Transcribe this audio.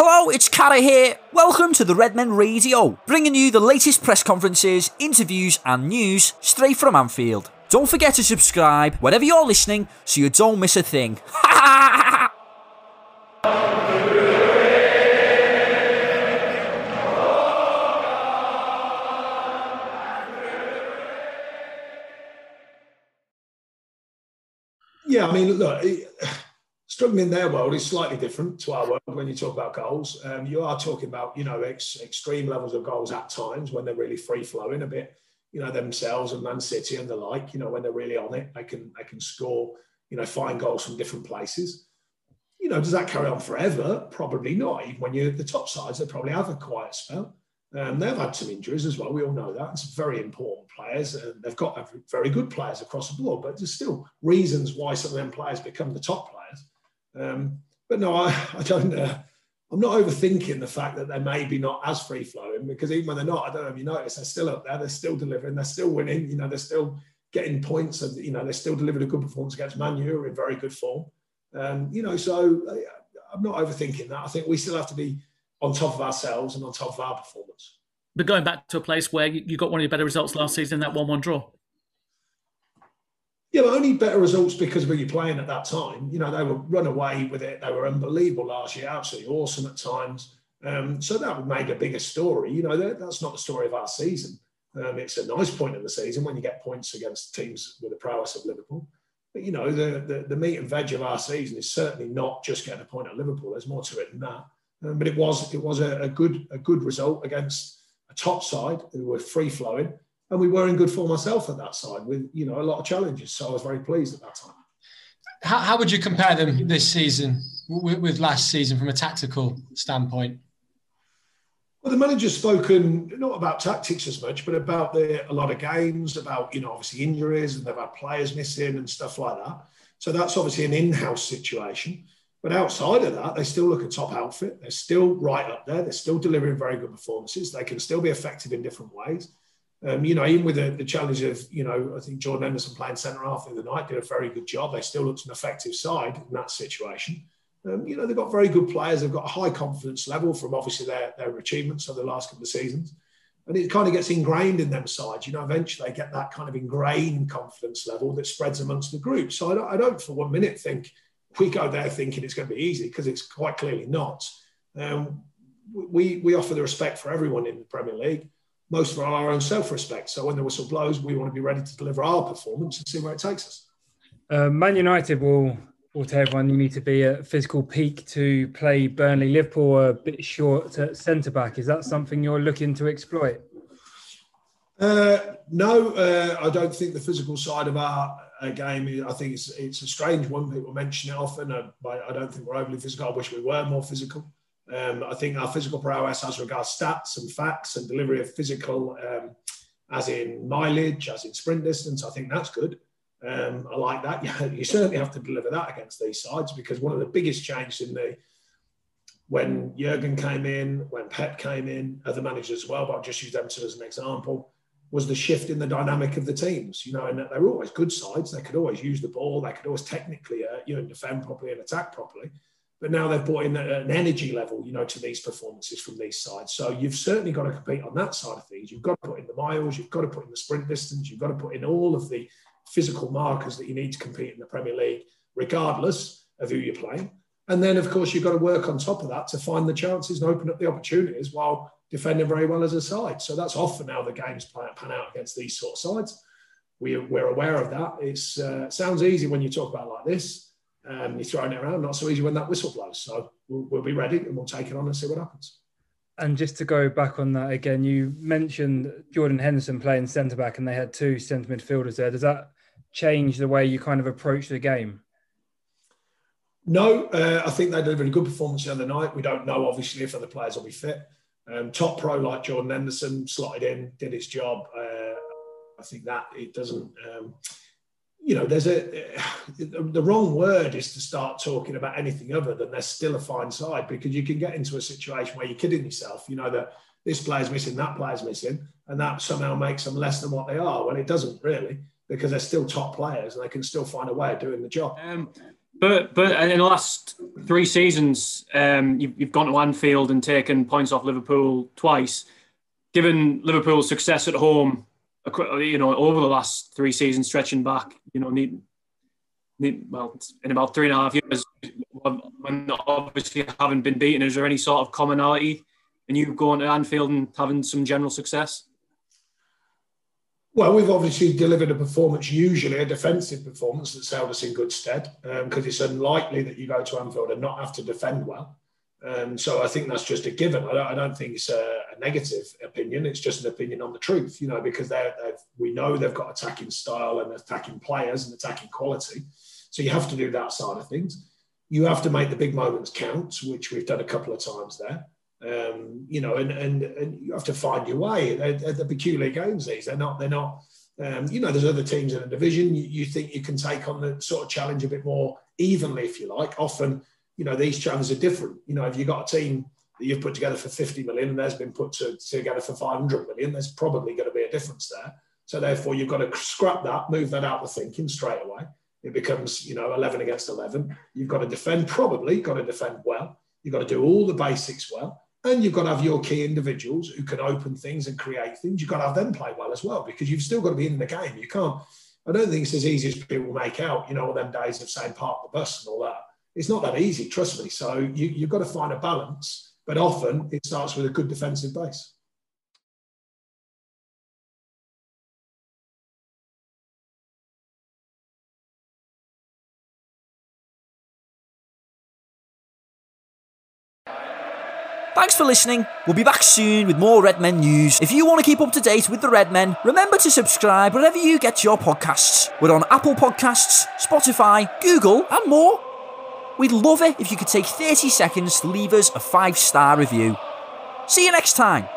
Hello, it's Cara here. Welcome to the Redmen Radio, bringing you the latest press conferences, interviews, and news straight from Anfield. Don't forget to subscribe wherever you're listening so you don't miss a thing. Yeah, I mean, look, struggling in their world is slightly different to our world when you talk about goals. Um, you are talking about, you know, ex- extreme levels of goals at times when they're really free flowing a bit, you know, themselves and Man City and the like, you know, when they're really on it, they can, they can score, you know, find goals from different places. You know, does that carry on forever? Probably not. Even when you're the top sides, they probably have a quiet spell. Um, they've had some injuries as well. We all know that. It's very important players, and they've got very good players across the board. But there's still reasons why some of them players become the top players. Um, but no, I, I don't. Uh, I'm not overthinking the fact that they may be not as free flowing because even when they're not, I don't know if you notice, they're still up there. They're still delivering. They're still winning. You know, they're still getting points. And you know, they still delivered a good performance against Man U, in very good form. Um, you know, so uh, I'm not overthinking that. I think we still have to be on top of ourselves and on top of our performance. But going back to a place where you got one of your better results last season, that one-one draw. Yeah, but only better results because we were playing at that time. You know, they were run away with it. They were unbelievable last year, absolutely awesome at times. Um, so that would make a bigger story. You know, that, that's not the story of our season. Um, it's a nice point in the season when you get points against teams with the prowess of Liverpool. But, you know, the, the, the meat and veg of our season is certainly not just getting a point at Liverpool. There's more to it than that. Um, but it was it was a, a, good a good result against a top side who were free flowing and we were in good form myself at that side with you know a lot of challenges. So I was very pleased at that time. How, how would you compare them this season with, with, last season from a tactical standpoint? Well, the manager's spoken not about tactics as much, but about the, a lot of games, about you know obviously injuries, and they've had players missing and stuff like that. So that's obviously an in-house situation. But outside of that, they still look a top outfit. They're still right up there. They're still delivering very good performances. They can still be effective in different ways. Um, you know, even with the, the, challenge of, you know, I think Jordan Henderson playing centre half in the night did a very good job. They still looked an effective side in that situation. Um, you know, they've got very good players. They've got a high confidence level from obviously their, their achievements over the last couple of seasons. And it kind of gets ingrained in them sides. You know, eventually they get that kind of ingrained confidence level that spreads amongst the group. So I don't, I don't for one minute think we go there thinking it's going to be easy because it's quite clearly not. Um, we, we offer the respect for everyone in the Premier League most for our own self-respect. So when the whistle blows, we want to be ready to deliver our performance and see where it takes us. Uh, Man United will will tell everyone you need to be at physical peak to play Burnley. Liverpool a bit short at centre back. Is that something you're looking to exploit? Uh, no, uh, I don't think the physical side of our uh, game. I think it's it's a strange one. People mention it often. Uh, I don't think we're overly physical. I wish we were more physical. Um, I think our physical prowess as regards stats and facts and delivery of physical, um, as in mileage, as in sprint distance, I think that's good. Um, I like that. You certainly have to deliver that against these sides because one of the biggest changes in the when Jurgen came in, when Pep came in, other managers as well, but I'll just use them as an example, was the shift in the dynamic of the teams. You know, and they were always good sides. They could always use the ball. They could always technically, uh, you know, defend properly and attack properly. But now they've brought in an energy level, you know, to these performances from these sides. So you've certainly got to compete on that side of things. You've got to put in the miles, you've got to put in the sprint distance, you've got to put in all of the physical markers that you need to compete in the Premier League, regardless of who you're playing. And then, of course, you've got to work on top of that to find the chances and open up the opportunities while defending very well as a side. So that's often how the games pan out against these sort of sides. We, we're aware of that. It uh, sounds easy when you talk about like this um, you're throwing it around. Not so easy when that whistle blows. So we'll, we'll be ready and we'll take it on and see what happens. And just to go back on that again, you mentioned Jordan Henderson playing centre back, and they had two centre midfielders there. Does that change the way you kind of approach the game? No, uh, I think they delivered a good performance the other night. We don't know, obviously, if other players will be fit. Um, top pro like Jordan Henderson slotted in, did his job. Uh, I think that it doesn't. Um, you know, there's a the wrong word is to start talking about anything other than they're still a fine side because you can get into a situation where you're kidding yourself. You know that this player's missing, that player's missing, and that somehow makes them less than what they are. Well, it doesn't really, because they're still top players and they can still find a way of doing the job. Um, But but in the last three seasons, um, you've, you've gone to Anfield and taken points off Liverpool twice. Given Liverpool's success at home, you know, over the last three seasons, stretching back, you know, need, need well, in about three and a half years, when obviously haven't been beaten, is there any sort of commonality in you going to Anfield and having some general success? Well, we've obviously delivered a performance, usually a defensive performance that's held us in good stead, because um, it's unlikely that you go to Anfield and not have to defend well. Um, so I think that's just a given. I don't, I don't think it's a, a, negative opinion. It's just an opinion on the truth, you know, because they're, we know they've got attacking style and attacking players and attacking quality. So you have to do that side of things. You have to make the big moments count, which we've done a couple of times there. Um, you know, and, and and you have to find your way. They're, they're peculiar games. These they're not. They're not. Um, you know, there's other teams in the division. You, you, think you can take on the sort of challenge a bit more evenly, if you like. Often, you know, these challenges are different. You know, if you've got a team that you've put together for 50 million and there's been put to, together for 500 million, there's probably going to be a difference there. So therefore, you've got to scrap that, move that out of thinking straight away. It becomes, you know, 11 against 11. You've got to defend, probably got to defend well. You've got to do all the basics well. And you've got to have your key individuals who can open things and create things. You've got to have them play well as well because you've still got to be in the game. You can't, I don't think it's as easy as people make out, you know, all them days of saying park the bus and all that. It's not that easy, trust me. So you, you've got to find a balance, but often it starts with a good defensive base. Thanks for listening. We'll be back soon with more Redmen news. If you want to keep up to date with the Redmen, remember to subscribe wherever you get your podcasts. We're on Apple Podcasts, Spotify, Google, and more. We'd love it if you could take 30 seconds to leave us a five star review. See you next time.